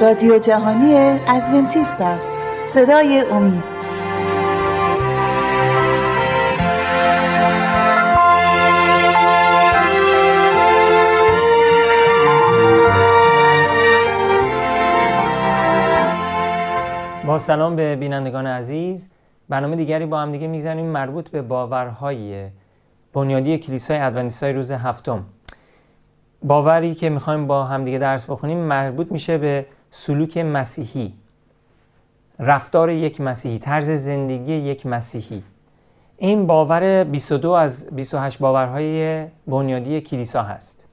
رادیو جهانی ادونتیست است. صدای امید. با سلام به بینندگان عزیز. برنامه دیگری با هم دیگه می‌زنیم مربوط به باورهای بنیادی کلیسای ادونتیستای روز هفتم. باوری که می‌خوایم با همدیگه درس بخونیم مربوط میشه به سلوک مسیحی. رفتار یک مسیحی طرز زندگی یک مسیحی. این باور 22 از 28 باورهای بنیادی کلیسا هست.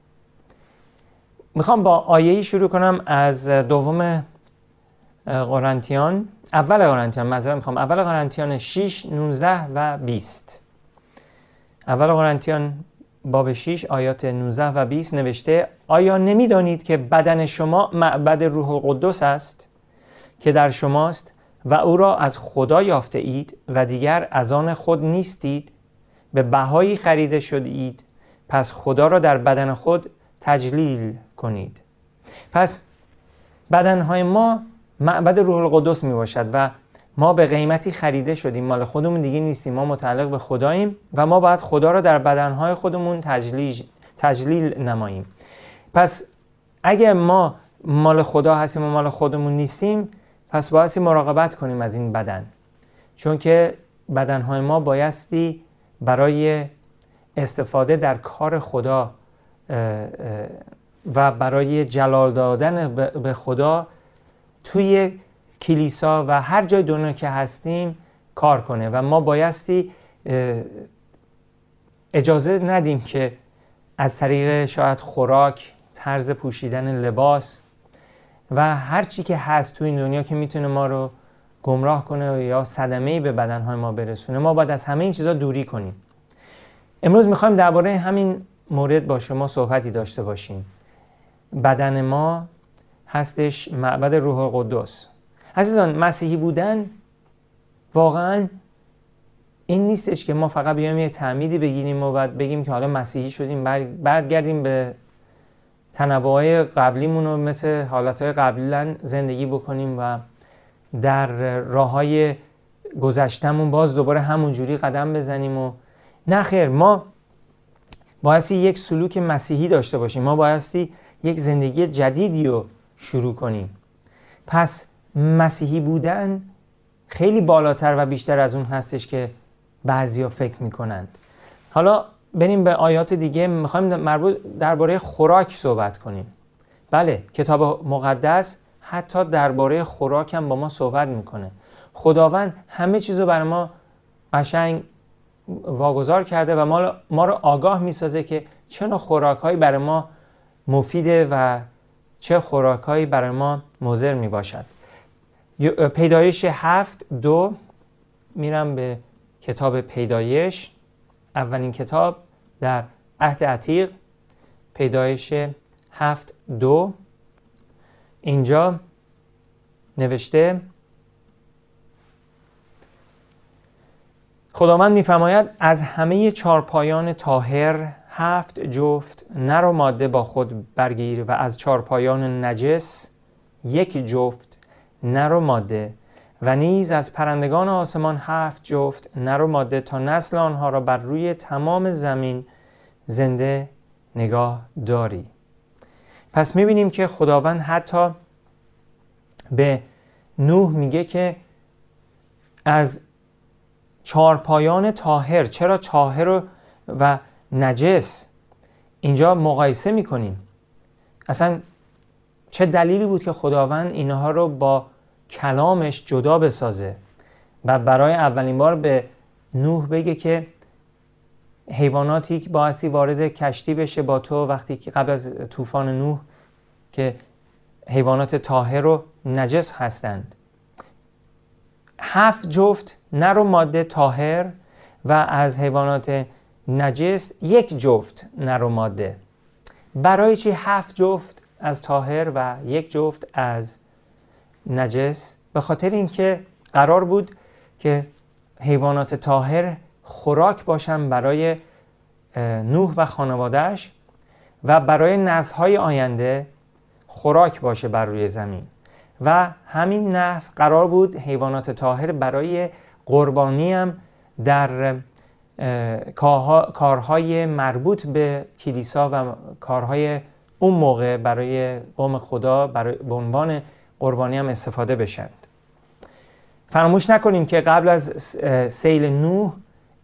می‌خوام با آیهی شروع کنم از دوم قرنتیان. اول قرنتیان مذارم می‌خوام. اول قرنتیان 6 19 و 20 اول قرنتیان باب 6 آیات 19 و 20 نوشته آیا نمی‌دانید که بدن شما معبد روح القدس است که در شماست و او را از خدا یافته اید و دیگر از آن خود نیستید؟ به بهایی خریده شدید پس خدا را در بدن خود تجلیل کنید. پس بدنهای ما معبد روح القدس می باشد و ما به قیمتی خریده شدیم. مال خودمون دیگه نیستیم. ما متعلق به خداییم و ما باید خدا را در بدنهای خودمون تجلیل, تجلیل نماییم. پس اگر ما مال خدا هستیم و مال خودمون نیستیم پس بایستی مراقبت کنیم از این بدن. چون که بدنهای ما بایستی برای استفاده در کار خدا و برای جلال دادن به خدا توی کلیسا و هر جای دنیا که هستیم کار کنه و ما بایستی اجازه ندیم که از طریق شاید خوراک طرز پوشیدن لباس و هر چی که هست توی این دنیا که می‌تونه ما رو گمراه کنه یا صدمه به بدنهای ما برسونه ما باید از همه این چیزا دوری کنیم. امروز می‌خوایم درباره همین مورد با شما صحبتی داشته باشیم. بدن ما هستش معبد روح القدس. عزیزان مسیحی بودن واقعا این نیستش که ما فقط بیایم یه تعمیدی بگیریم و بعد بگیم که حالا مسیحی شدیم بعد گردیم به تنوع قبلیمون رو مثل حالتهای قبلا زندگی بکنیم و در راه های گذشتمون باز دوباره همون جوری قدم بزنیم و نه خیر ما بایستی یک سلوک مسیحی داشته باشیم ما بایستی یک زندگی جدیدی رو شروع کنیم. پس مسیحی بودن خیلی بالاتر و بیشتر از اون هستش که بعضیا فکر می‌کنند. حالا بریم به آیات دیگه. می‌خوایم مربوط درباره خوراک صحبت کنیم. بله کتاب مقدس حتی درباره خوراک هم با ما صحبت می‌کنه. خداوند همه چیز رو برای ما قشنگ واگذار کرده و ما, ما رو آگاه می‌سازه که چه نوع خوراک برای ما مفیده و چه خوراکهایی برای ما مضر می باشد پیدایش هفت دو میرم به کتاب پیدایش. اولین کتاب در عهد عتیق. پیدایش هفت دو. اینجا نوشته خداوند میفرماید از همه چارپایان تاهر هفت جفت نر و ماده با خود برگیر و از چارپایان نجس یک جفت نر و ماده و نیز از پرندگان آسمان هفت جفت نر و ماده تا نسل آنها را بر روی تمام زمین زنده نگاه داری. پس می‌بینیم که خداوند حتی به نوح میگه که از چارپایان تاهر چرا تاهر و نجس؟ اینجا مقایسه می‌کنیم. اصلا چه دلیلی بود که خداوند اینها رو با کلامش جدا بسازه. و برای اولین بار به نوح بگه که حیواناتی که باعثی وارد کشتی بشه با تو وقتی که قبل از طوفان نوح که حیوانات طاهر و نجس هستند. هفت جفت نر و ماده طاهر و از حیوانات نجس یک جفت نر و ماده. برای چی هفت جفت از طاهر و یک جفت از نجس به خاطر اینکه قرار بود که حیوانات طاهر خوراک باشن برای نوح و خانوادهش و برای نسل‌های آینده خوراک باشه بر روی زمین. و همین نحو قرار بود حیوانات طاهر برای قربانی هم در کارهای مربوط به کلیسا و کارهای اون موقع برای قوم خدا برای به عنوان قربانی هم استفاده بشند. فراموش نکنیم که قبل از سیل نوح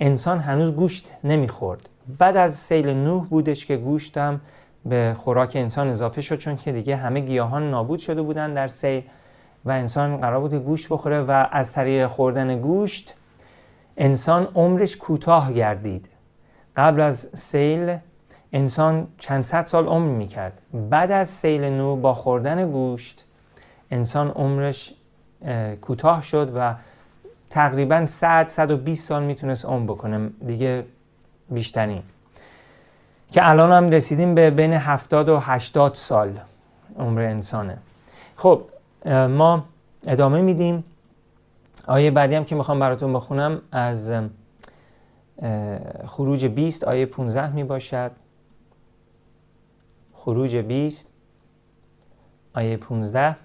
انسان هنوز گوشت نمی‌خورد. بعد از سیل نوح بودش که گوشت هم به خوراک انسان اضافه شد چون که دیگه همه گیاهان نابود شده بودن در سیل و انسان قرار بود گوشت بخوره و از طریق خوردن گوشت انسان عمرش کوتاه گردید. قبل از سیل انسان چند صد سال عمر می‌کرد. بعد از سیل نو با خوردن گوشت انسان عمرش کوتاه شد و تقریبا 100 120 سال می‌تونست عمر بکنه. دیگه بیشترین که الان هم رسیدیم به بین 70 و 80 سال عمر انسانه. خب ما ادامه میدیم. آیه بعدی هم که می‌خوام براتون بخونم از خروج 20 آیه 15 می باشد خروج 20 آیه 15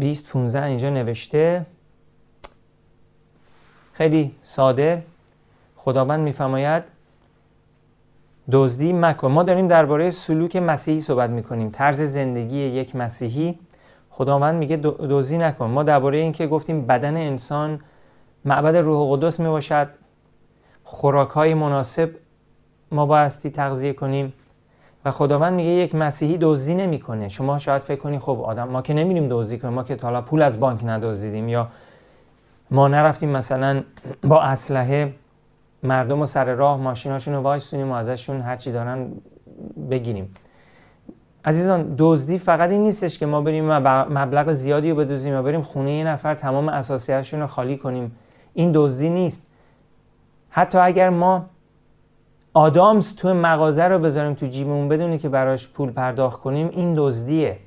20 15 اینجا نوشته. خیلی ساده. خداوند میفرماید دزدی مکن. ما داریم درباره سلوک مسیحی صحبت می‌کنیم. طرز زندگی یک مسیحی. خداوند میگه دزدی نکن. ما درباره اینکه گفتیم بدن انسان معبد روح قدس می‌باشد. خوراک های مناسب ما بایستی تغذیه کنیم. و خداوند میگه یک مسیحی دزدی نمی‌کنه. شما شاید فکر کنید خب آدم ما که نمیریم دزدی کنیم ما که حالا پول از بانک ندزدیدیم یا ما نرفتیم مثلا با اسلحه مردم و سر راه ماشیناشون رو وایستونیم و ازشون هرچی دارن بگیریم. عزیزان دزدی فقط این نیستش که ما بریم مبلغ زیادی رو بدوزیم و بریم خونه یه نفر تمام اساسیهشون رو خالی کنیم. این دزدی نیست. حتی اگر ما آدامز تو مغازه رو بذاریم تو جیبمون بدونی که براش پول پرداخت کنیم این دزدیه.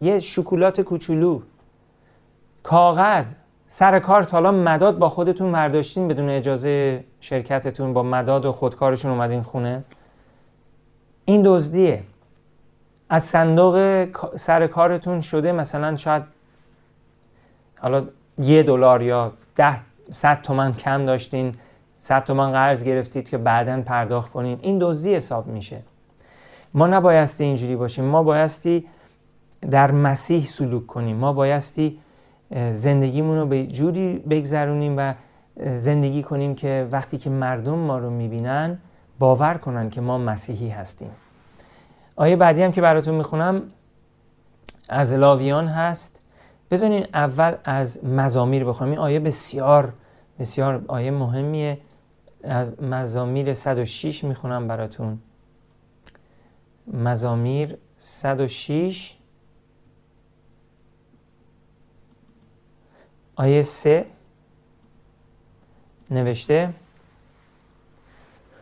یه شکلات کوچولو. کاغذ. سر کار حالا مداد با خودتون برداشتین بدون اجازه شرکتتون با مداد و خودکارشون اومدین خونه؟ این دزدیه. از صندوق سر کارتون شده مثلا شاید حالا یه دلار یا ده صد تومن کم داشتین. صد تومن قرض گرفتید که بعدا پرداخت کنین. این دزدی حساب میشه. ما نبایستی اینجوری باشیم. ما بایستی در مسیح سلوک کنیم. ما بایستی زندگیمون رو به جوری بگذرونیم و زندگی کنیم که وقتی که مردم ما رو می‌بینن باور کنن که ما مسیحی هستیم. آیه بعدی هم که براتون می‌خونم از لاویان هست. بذارین اول از مزامیر بخونم این آیه بسیار بسیار آیه مهمیه. از مزامیر 106 می‌خونم براتون. مزامیر 106 آیه 3 نوشته.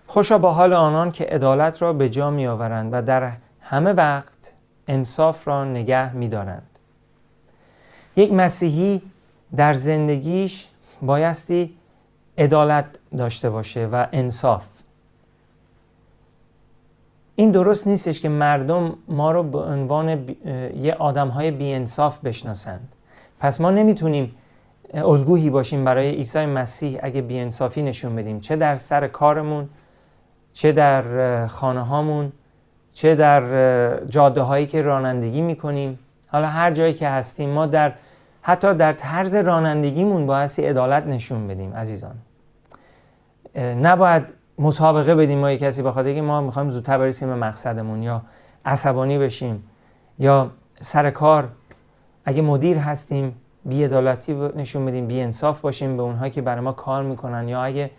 خوشا با حال آنان که عدالت را به جا می آورند و در همه وقت انصاف را نگه می دارند. یک مسیحی در زندگیش بایستی عدالت داشته باشه و انصاف. این درست نیستش که مردم ما رو به عنوان یه آدم های بی انصاف بشناسند. پس ما نمی‌تونیم الگویی باشیم برای عیسی مسیح اگه بی انصافی نشون بدیم. چه در سر کارمون چه در خانه هامون چه در جاده هایی که رانندگی می‌کنیم. حالا هر جایی که هستیم ما در حتی در طرز رانندگیمون بایستی عدالت نشون بدیم عزیزان. نباید مسابقه بدیم ما کسی بخاطر که ما می‌خوایم زودتر برسیم به مقصدمون یا عصبانی بشیم یا سر کار. اگه مدیر هستیم بی عدالتی نشون بدیم بی انصاف باشیم به اونهایی که برای ما کار می‌کنن یا اگه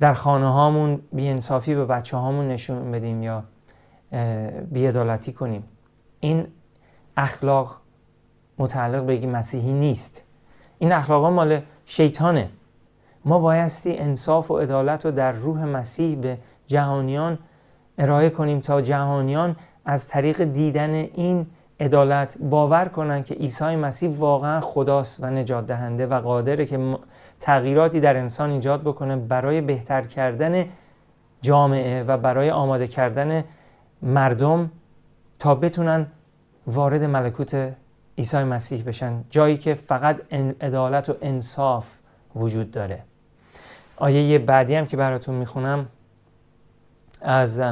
در خانه هامون بی انصافی به بچه هامون نشون بدیم یا بیعدالتی کنیم. این اخلاق متعلق به مسیحی نیست. این اخلاق مال شیطانه. ما بایستی انصاف و عدالت رو در روح مسیح به جهانیان ارائه کنیم تا جهانیان از طریق دیدن این عدالت باور کنند که عیسی مسیح واقعا خداست و نجات دهنده و قادره که تغییراتی در انسان ایجاد بکنه برای بهتر کردن جامعه و برای آماده کردن مردم تا بتونن وارد ملکوت عیسی مسیح بشن جایی که فقط عدالت و انصاف وجود داره. آیه بعدی هم که براتون می‌خونم از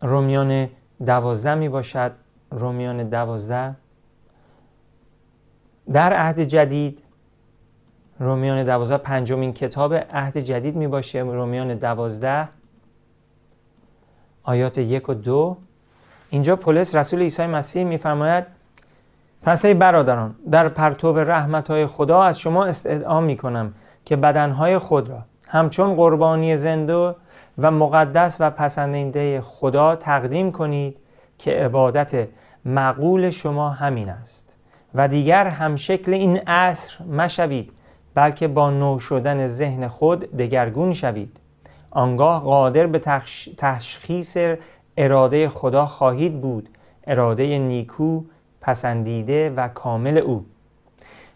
رومیان دوازده می باشد رومیان دوازده. در عهد جدید رومیان دوازده پنجمین کتاب عهد جدید می باشه رومیان دوازده آیات یک و دو. اینجا پولس رسول عیسی مسیح میفرماید پس ای برادران در پرتو رحمت های خدا از شما استدعا می کنم که بدنهای خود را همچون قربانی زنده و مقدس و پسندیده خدا تقدیم کنید که عبادت معقول شما همین است و دیگر هم شکل این عصر مشوید بلکه با نو شدن ذهن خود دگرگون شوید. آنگاه قادر به تشخیص اراده خدا خواهید بود. اراده نیکو پسندیده و کامل او.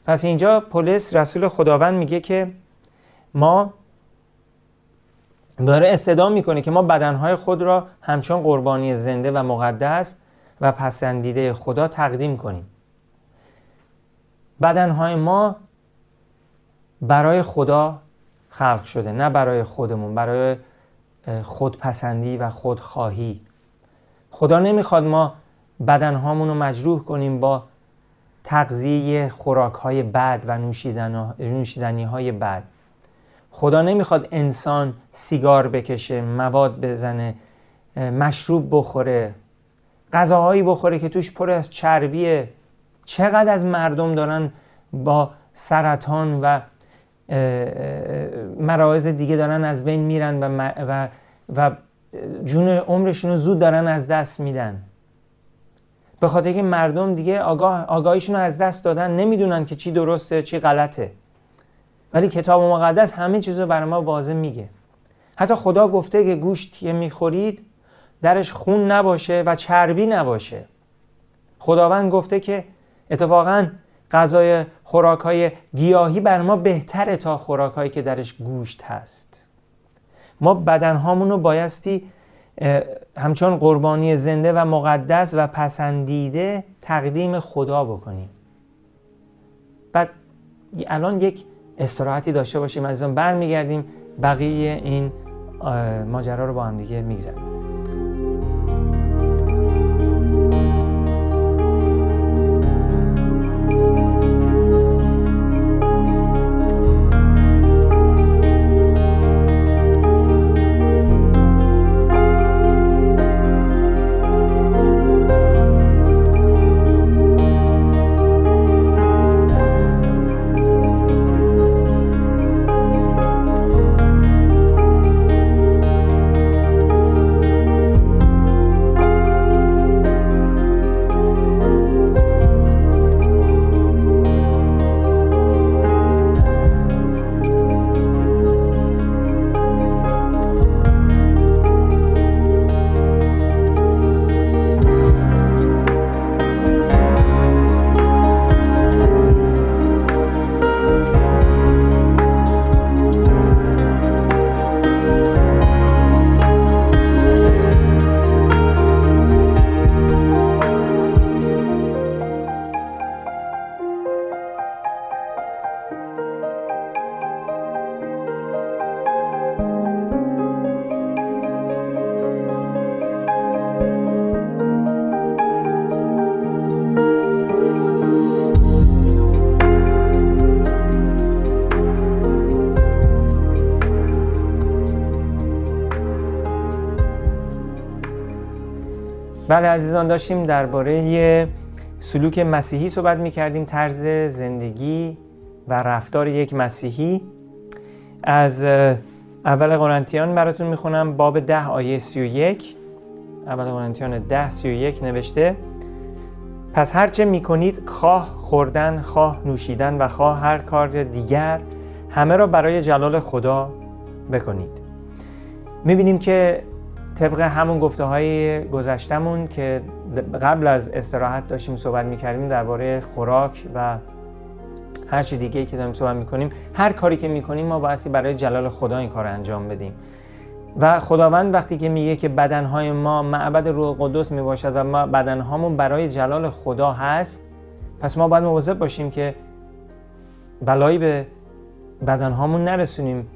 پس اینجا پولس رسول خداوند میگه که ما داره استدا می‌کنه که ما بدنهای خود را همچون قربانی زنده و مقدس و پسندیده خدا تقدیم کنیم. بدنهای ما برای خدا خلق شده نه برای خودمون برای خودپسندی و خودخواهی. خدا نمی‌خواد ما بدنهامون رو مجروح کنیم با تغذیه خوراک های بد و نوشیدنی های بد. خدا نمی‌خواد انسان سیگار بکشه مواد بزنه مشروب بخوره غذاهایی بخوره که توش پر از چربیه. چقدر از مردم دارن با سرطان و مراحض دیگه دارن از بین میرن و, و, و جون عمرشون رو زود دارن از دست میدن. به خاطر که مردم دیگه آگاه آگاهیشون رو از دست دادن نمی‌دونن که چی درسته چی غلطه. ولی کتاب مقدس همه چیز رو برای ما واضح میگه. حتی خدا گفته که گوشت که می‌خورید درش خون نباشه و چربی نباشه. خداوند گفته که اتفاقا غذای خوراک های گیاهی بر ما بهتره تا خوراک هایی که درش گوشت هست. ما بدن رو بایستی همچون قربانی زنده و مقدس و پسندیده تقدیم خدا بکنیم. بعد الان یک استراحتی داشته باشیم از اون برمیگردیم بقیه این ماجرا رو با هم دیگه میگذریم بله عزیزان داشتیم درباره سلوک مسیحی صحبت می کردیم طرز زندگی و رفتار یک مسیحی. از اول قرنتیان براتون می‌خونم باب ده آیه سی و یک. اول قرنتیان ده سی و یک نوشته پس هرچه می‌کنید خواه خوردن خواه نوشیدن و خواه هر کار دیگر همه را برای جلال خدا بکنید. می‌بینیم که طبق همون گفته های گذشتمون که قبل از استراحت داشتیم صحبت می‌کردیم درباره خوراک و هر چی دیگه که داریم صحبت می‌کنیم هر کاری که می‌کنیم ما بایستی برای جلال خدا این کار انجام بدیم. و خداوند وقتی که میگه که بدنهای ما معبد روح قدس می باشد و ما بدنهامون برای جلال خدا هست پس ما باید مواظب باشیم که بلایی به بدنهامون نرسونیم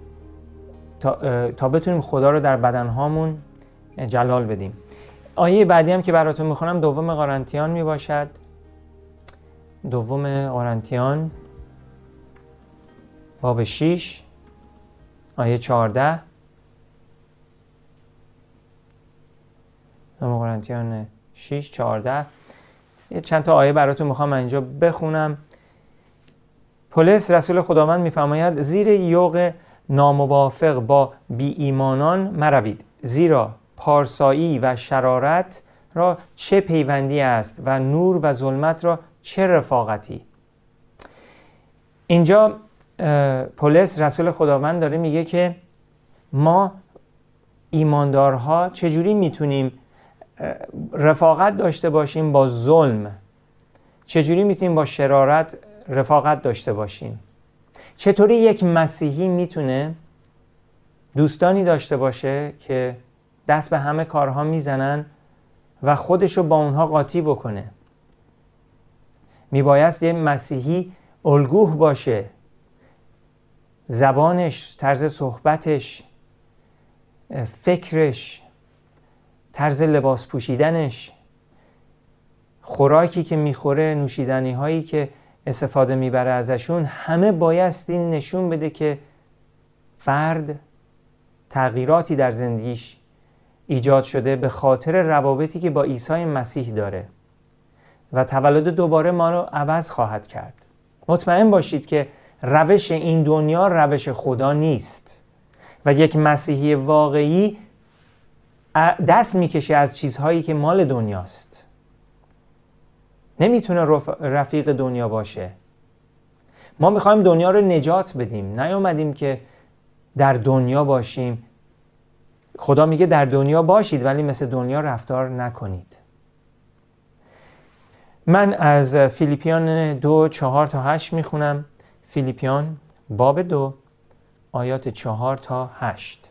تا, تا بتونیم خدا رو در بدنهامون جلال بدیم. آیه بعدی هم که براتون می‌خونم دوم قارنتیان می باشد دوم قارنتیان باب 6 آیه 14 دوم قرنتیان 6 14 یه چند تا آیه براتون می‌خوام اینجا بخونم. پولس رسول خداوند میفرماید زیر یوغ ناموافق با بی ایمانان مروید. زیرا پارسایی و شرارت را چه پیوندی است و نور و ظلمت را چه رفاقتی؟ اینجا پولس رسول خداوند داره میگه که ما ایماندارها چجوری می‌تونیم رفاقت داشته باشیم با ظلم؟ چجوری می‌تونیم با شرارت رفاقت داشته باشیم؟ چطوری یک مسیحی می‌تونه دوستانی داشته باشه که دست به همه کارها می‌زنن و خودشو با اونها قاطی بکنه. میبایست یه مسیحی الگوه باشه. زبانش طرز صحبتش فکرش طرز لباس پوشیدنش خوراکی که می‌خوره نوشیدنی هایی که استفاده می‌بره ازشون همه بایستی نشون بده که فرد تغییراتی در زندگیش ایجاد شده به خاطر روابطی که با عیسی مسیح داره و تولد دوباره ما رو عوض خواهد کرد. مطمئن باشید که روش این دنیا روش خدا نیست و یک مسیحی واقعی دست می‌کشه از چیزهایی که مال دنیاست. نمی‌تونه رفیق دنیا باشه. ما می‌خوایم دنیا رو نجات بدیم. نیومدیم که در دنیا باشیم خدا میگه در دنیا باشید ولی مثل دنیا رفتار نکنید. من از فیلیپیان دو چهار تا هشت می‌خونم. فیلیپیان باب دو آیات چهار تا هشت.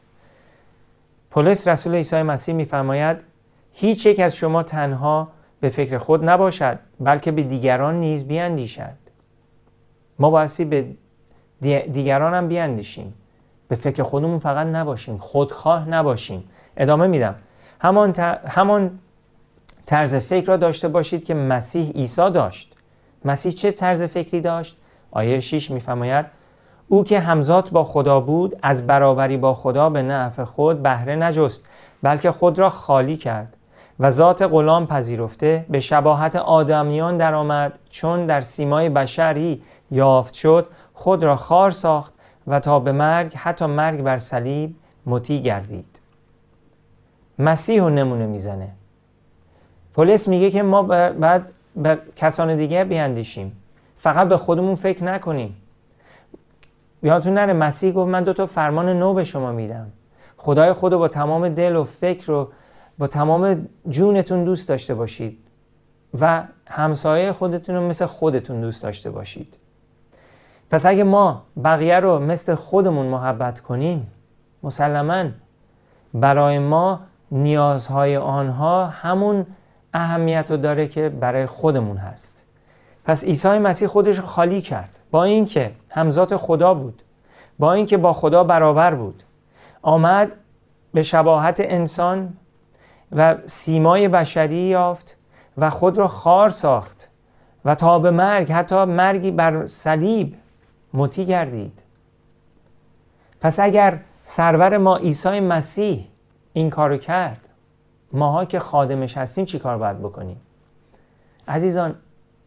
پولس رسول عیسی مسیح میفرماید هیچ یک از شما تنها به فکر خود نباشد بلکه به دیگران نیز بیاندیشد. ما بایستی به دیگران هم بیاندیشیم. به فکر خودمون فقط نباشیم خودخواه نباشیم. ادامه میدم. همان, همان طرز فکر را داشته باشید که مسیح عیسی داشت. مسیح چه طرز فکری داشت؟ آیه 6 میفرماید او که همزاد با خدا بود از برابری با خدا به نفع خود بهره نجست بلکه خود را خالی کرد و ذات غلام پذیرفته به شباهت آدمیان درآمد چون در سیمای بشری یافت شد خود را خار ساخت و تا به مرگ حتی مرگ بر صلیب مطیع گردید. مسیح رو نمونه می‌زنه. پلیس میگه که ما بعد به کسان دیگه بیاندیشیم. فقط به خودمون فکر نکنیم. یادتون نره مسیح گفت من دو تا فرمان نو به شما میدم. خدای خود رو با تمام دل و فکر و با تمام جونتون دوست داشته باشید و همسایه خودتون رو مثل خودتون دوست داشته باشید. پس اگه ما بقیه رو مثل خودمون محبت کنیم مسلما برای ما نیازهای آنها همون اهمیت رو داره که برای خودمون هست. پس عیسی مسیح خودش رو خالی کرد. با اینکه همزات خدا بود با اینکه با خدا برابر بود آمد به شباهت انسان و سیمای بشری یافت و خود را خار ساخت و تا به مرگ حتی مرگی بر صلیب مطیع گردید. پس اگر سرور ما عیسی مسیح این کارو کرد ماها که خادمش هستیم چی کار باید بکنیم؟ عزیزان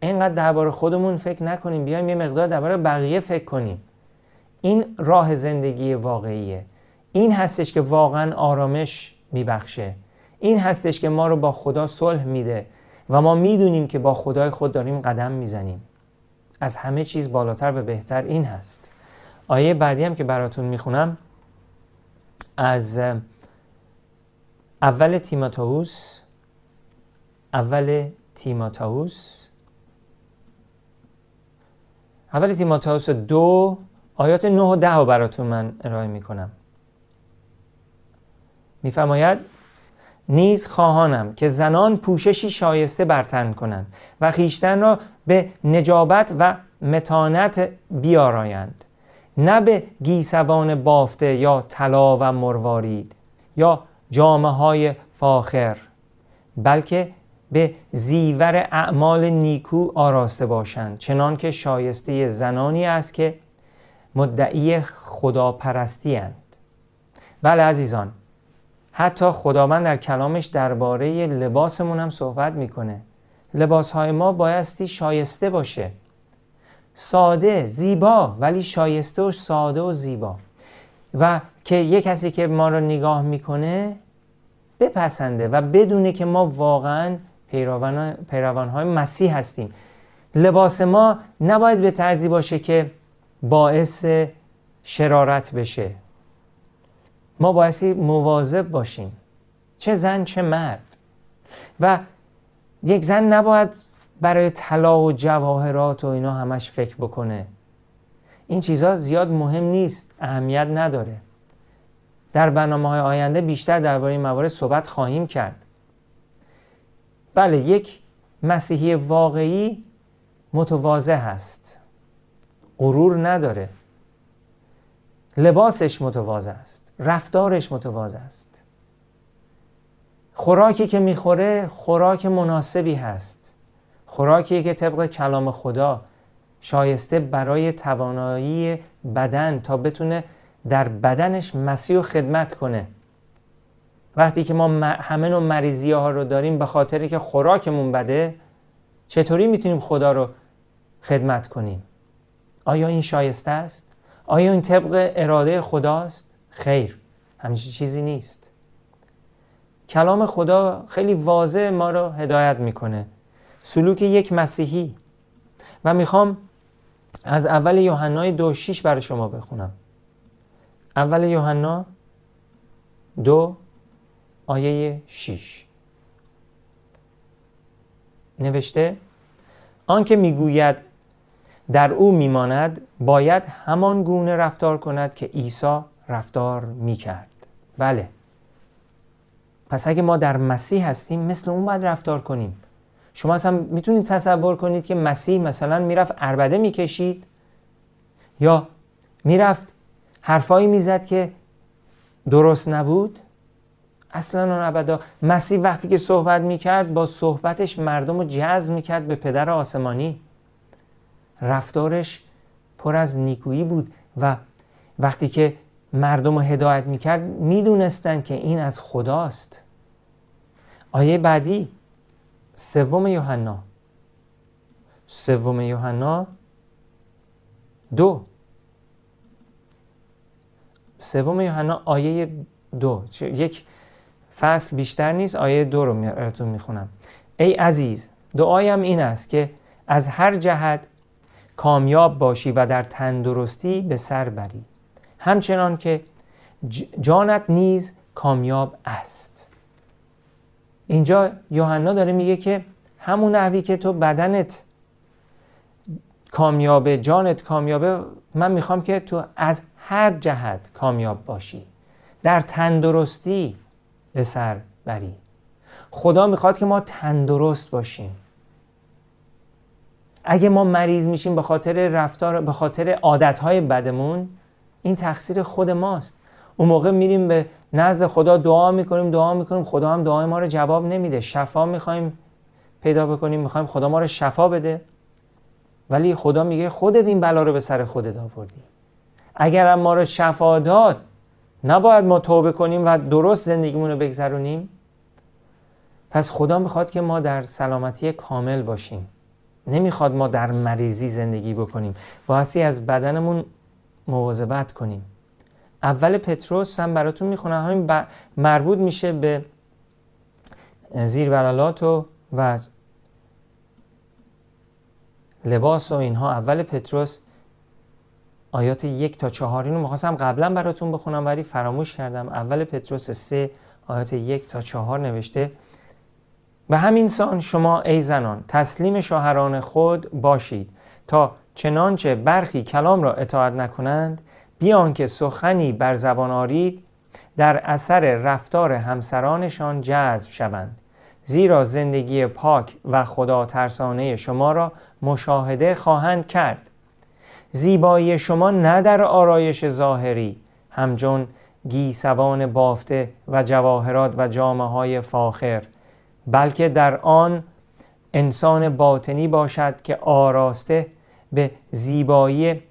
اینقدر درباره خودمون فکر نکنیم بیایم یه مقدار درباره بقیه فکر کنیم. این راه زندگی واقعیه. این هستش که واقعا آرامش میبخشه. این هستش که ما رو با خدا صلح میده و ما می‌دونیم که با خدای خود داریم قدم می‌زنیم. از همه چیز بالاتر و بهتر این هست. آیه بعدی هم که براتون می‌خونم از اول تیماتوس اول تیماتوس اول تیماتوس دو آیات 9 و 10 رو براتون من ارائه می‌کنم. میفرماید نیز خواهانم که زنان پوششی شایسته برتن کنند و خیشتن را به نجابت و متانت بیارایند. نه به گیسوان بافته یا طلا و مروارید یا جامعه های فاخر بلکه به زیور اعمال نیکو آراسته باشند. چنان که شایسته زنانی است که مدعی خداپرستی هند بله عزیزان حتی خداوند در کلامش درباره لباسمون هم صحبت می‌کنه. لباس های ما بایستی شایسته باشه. ساده زیبا ولی شایسته و ساده و زیبا. و که یک کسی که ما رو نگاه می‌کنه بپسنده و بدونه که ما واقعا پیروان, پیروان های مسیح هستیم. لباس ما نباید به طرزی باشه که باعث شرارت بشه. ما بایستی مواظب باشیم. چه زن چه مرد. و یک زن نباید برای طلا و جواهرات و اینا همش فکر بکنه. این چیزها زیاد مهم نیست اهمیت نداره. در برنامه های آینده بیشتر درباره این موارد صحبت خواهیم کرد. بله یک مسیحی واقعی متواضع هست. غرور نداره. لباسش متواضع است. رفتارش متواضع است. خوراکی که می‌خوره خوراک مناسبی هست خوراکی که طبق کلام خدا شایسته برای توانایی بدن تا بتونه در بدنش مسیح خدمت کنه وقتی که ما همه نوع مریضی ها رو داریم به خاطری که خوراکمون بده چطوری می‌تونیم خدا رو خدمت کنیم آیا این شایسته است؟ آیا این طبق اراده خداست؟ خیر همیشه چیزی نیست کلام خدا خیلی واضح ما رو هدایت می‌کنه. سلوک یک مسیحی. و می‌خوام از اول یوحنای دو شیش برای شما بخونم. اول یوحنا دو آیه 6 نوشته آنکه می‌گوید در او میماند باید همان گونه رفتار کند که عیسی رفتار می‌کرد. بله. پس اگه ما در مسیح هستیم مثل اون باید رفتار کنیم. شما اصلا می‌تونید تصور کنید که مسیح مثلا می‌رفت اربده می‌کشید؟ یا می‌رفت حرفایی می‌زد که درست نبود؟ اصلا اون ابدا. مسیح وقتی که صحبت می‌کرد با صحبتش مردم رو جذب می‌کرد به پدر آسمانی. رفتارش پر از نیکویی بود و وقتی که مردم رو هدایت می‌کرد می‌دونستن که این از خداست. آیه بعدی سوم یوحنا. سوم یوحنا دو. سوم یوحنا آیه دو. یک فصل بیشتر نیست آیه دو رو براتون می‌خونم. ای عزیز دعایم این است که از هر جهت کامیاب باشی و در تندرستی به سر بری. همچنان که جانت نیز کامیاب است. اینجا یوحنا داره میگه که همون نحوی که تو بدنت کامیابه جانت کامیابه من می‌خوام که تو از هر جهت کامیاب باشی. در تندرستی به سر بری. خدا می‌خواد که ما تندرست باشیم. اگه ما مریض میشیم به خاطر رفتار به خاطر عادتهای بدمون این تقصیر خود ماست. اون موقع میریم به نزد خدا دعا می‌کنیم دعا می‌کنیم. خدا هم دعای ما رو جواب نمیده. شفا می‌خوایم پیدا بکنیم می‌خوایم خدا ما رو شفا بده. ولی خدا میگه خودت این بلا رو به سر خودت آوردی. اگر ما رو شفا داد نباید ما توبه کنیم و درست زندگیمون رو بگذرونیم. پس خدا می‌خواد که ما در سلامتی کامل باشیم. نمی‌خواد ما در مریضی زندگی بکنیم. بایستی از بدنمون مواظبت کنیم. اول پتروس هم براتون می‌خونم. همین مربوط میشه به زیر و و لباس و اینها. اول پتروس آیات یک تا چهار اینو می‌خواستم قبلا براتون بخونم ولی فراموش کردم. اول پتروس سه آیات یک تا چهار نوشته به همین سان شما ای زنان تسلیم شوهران خود باشید تا چنانچه برخی کلام را اطاعت نکنند بیان که سخنی بر زبان آرید در اثر رفتار همسرانشان جذب شوند. زیرا زندگی پاک و خدا ترسانه شما را مشاهده خواهند کرد. زیبایی شما نه در آرایش ظاهری همچون گیسوان بافته و جواهرات و جامعه های فاخر بلکه در آن انسان باطنی باشد که آراسته به زیبایی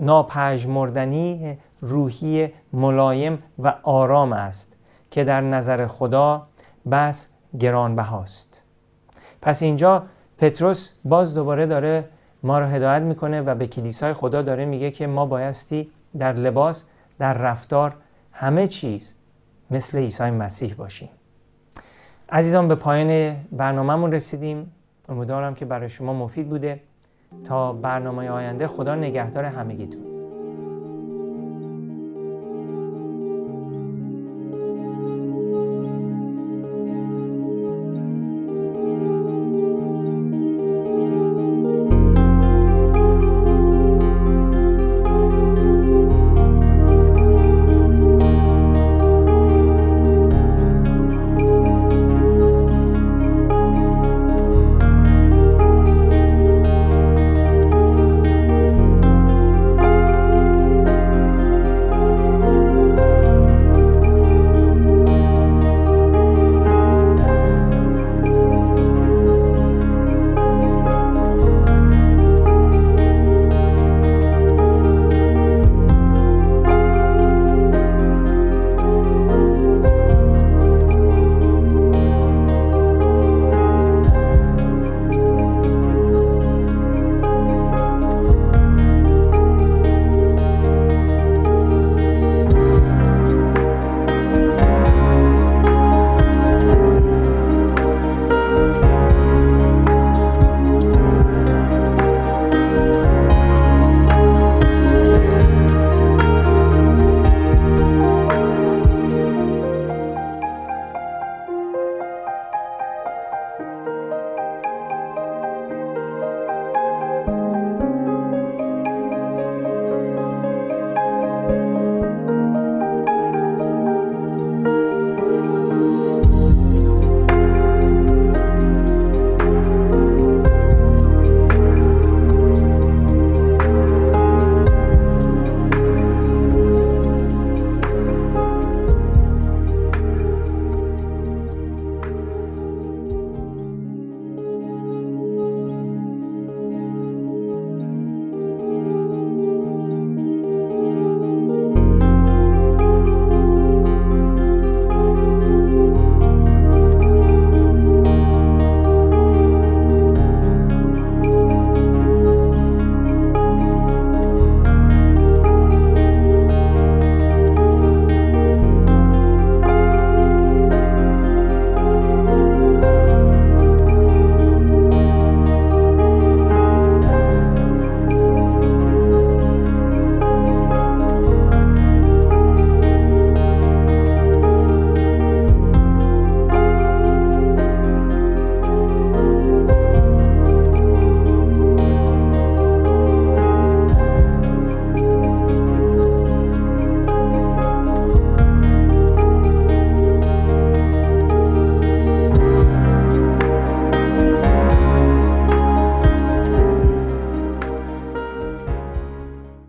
ناپژمردنی روحی ملایم و آرام است که در نظر خدا بس گرانبهاست. پس اینجا پتروس باز دوباره داره ما رو هدایت می‌کنه و به کلیسای خدا داره میگه که ما بایستی در لباس در رفتار همه چیز مثل عیسی مسیح باشیم. عزیزان به پایان برنامهمون رسیدیم. امیدوارم که برای شما مفید بوده. تا برنامه آینده خدا نگهدار همگیتون.